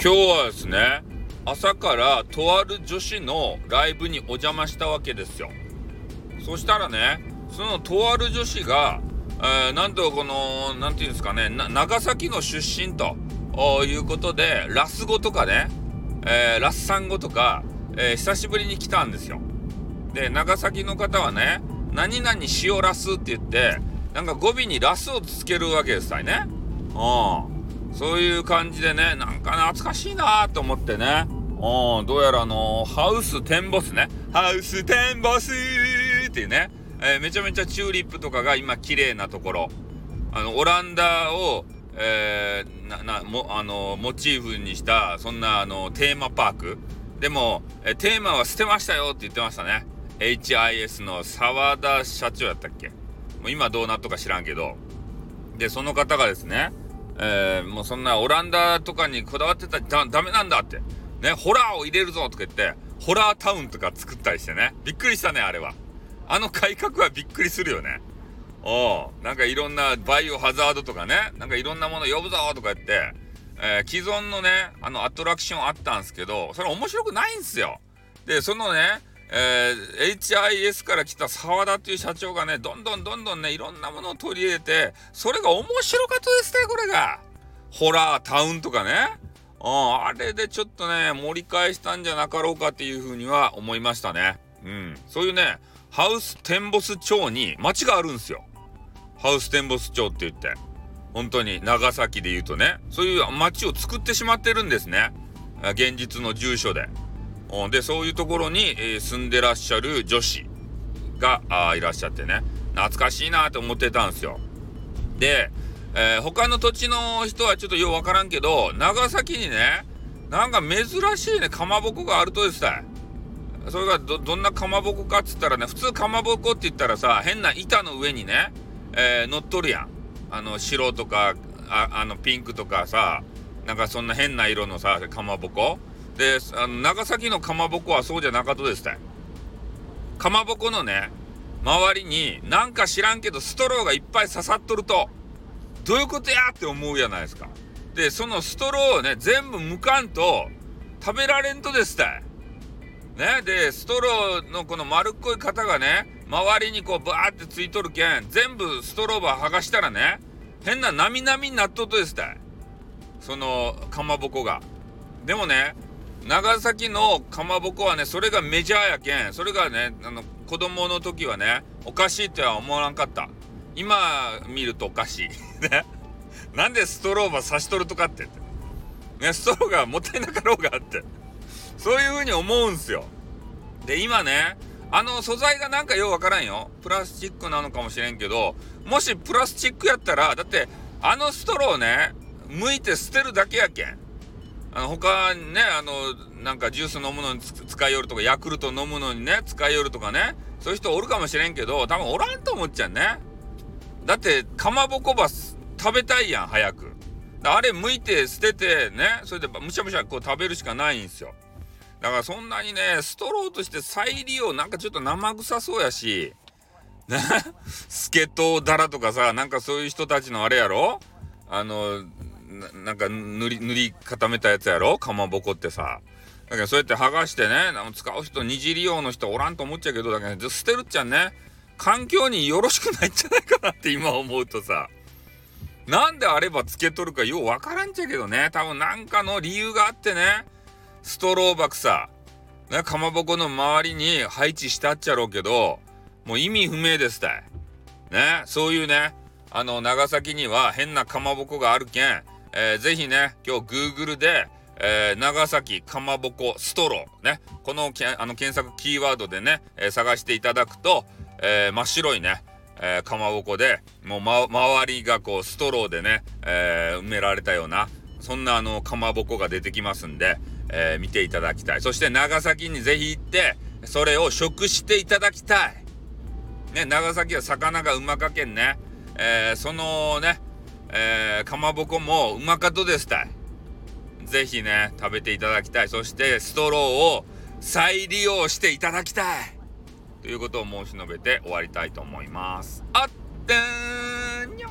今日はですね朝からとある女子のライブにお邪魔したわけですよ。そしたらねそのとある女子が、えー、なんとこの何て言うんですかね長崎の出身ということでラス語とかね、えー、ラッサン語とか、えー、久しぶりに来たんですよ。で長崎の方はね何々塩ラスって言ってなんか語尾にラスをつけるわけですね。うん。そういう感じでねなんか懐かしいなと思ってね。うんどうやらあのハウステンボスね。ハウステンボスっていうね、えー、めちゃめちゃチューリップとかが今綺麗なところ。あのオランダをえー、ななもあのモチーフにしたそんなあのテーマパーク。でも、えテーマは捨てましたよって言ってましたね。HIS の澤田社長やったっけ？もう今どうなっとか知らんけど。でその方がですね、えー、もうそんなオランダとかにこだわってたらダメなんだって。ねホラーを入れるぞとか言ってホラータウンとか作ったりしてね。びっくりしたねあれは。あの改革はびっくりするよね。おなんかいろんなバイオハザードとかねなんかいろんなもの呼ぶぞとか言って、えー、既存のねあのアトラクションあったんですけどそれ面白くないんですよ。でそのねえー、HIS から来た澤田っていう社長がねどんどんどんどんねいろんなものを取り入れてそれが面白かったですねこれが。ホラータウンとかね。ああれでちょっとね盛り返したんじゃなかろうかっていうふうには思いましたね。うん。そういうねハウステンボス町に町があるんですよ。ハウステンボス町って言って。本当に長崎で言うとね。そういう町を作ってしまってるんですね。現実の住所で。でそういうところに、住んでらっしゃる女子がいらっしゃってね。懐かしいなと思ってたんですよ。で、えー、他の土地の人はちょっとようわからんけど長崎にねなんか珍しいねかまぼこがあるとですね。それがどどんなかまぼこかっつったらね普通かまぼこって言ったらさ変な板の上にね、えー、乗っとるやん。あの白とかああのピンクとかさなんかそんな変な色のさかまぼこ。であの長崎のかまぼこはそうじゃなかったですねかまぼこのね周りになんか知らんけどストローがいっぱい刺さっとるとどういうことやって思うやないですか。でそのストローをね全部むかんと食べられんとですたねでストローのこの丸っこい型がね周りにこうバーってついとるけん全部ストローバー剥がしたらね変ななみなみになっとっとですたそのかまぼこが。でもね長崎のかまぼこはねそれがメジャーやけん。それがねあの子供の時はねおかしいっては思わなかった。今見るとおかしい。ね。なんでストローば刺しとるとかって。ねストローがもったいなかろうがって。そういう風に思うんすよ。で今ねあの素材がなんかようわからんよ。プラスチックなのかもしれんけどもしプラスチックやったらだってあのストローね剥いて捨てるだけやけん。あの他ねあのなんかジュース飲むのに使いよるとかヤクルト飲むのにね使いよるとかねそういう人おるかもしれんけど多分おらんと思っちゃうね。だってかまぼこば食べたいやん早く。あれ剥いて捨ててねそれでむしゃむしゃこう食べるしかないんですよ。だからそんなにねストローとして再利用なんかちょっと生臭そうやしね スケトウダラとかさなんかそういう人たちのあれやろ？あのなんか塗り塗り固めたやつやろ？かまぼこってさ。だけどそうやって剥がしてね使う人二次利用の人おらんと思っちゃうけどだけど捨てるっちゃね環境によろしくないんじゃないかなって今思うとさ。なんであればつけとるかようわからんちゃけどね。多分なんかの理由があってねストローバクさねかまぼこの周りに配置したっちゃろうけどもう意味不明ですたい。ねそういうねあの長崎には変なかまぼこがあるけんえー、ぜひね、今日 Google で、えー、長崎かまぼこストローね、このあの検索キーワードでね、えー、探していただくと、えー、真っ白いね、えー、かまぼこで、もう、ま、周りがこうストローでね、えー、埋められたような、そんなあのかまぼこが出てきますんで、えー、見ていただきたい。そして長崎にぜひ行って、それを食していただきたい。ね、長崎は魚がうまかけんね、えー、そのね、えー、かまぼこもうまかとですたい。ぜひね、食べていただきたい。そして、ストローを再利用していただきたい。ということを申し述べて終わりたいと思います。あってーにょ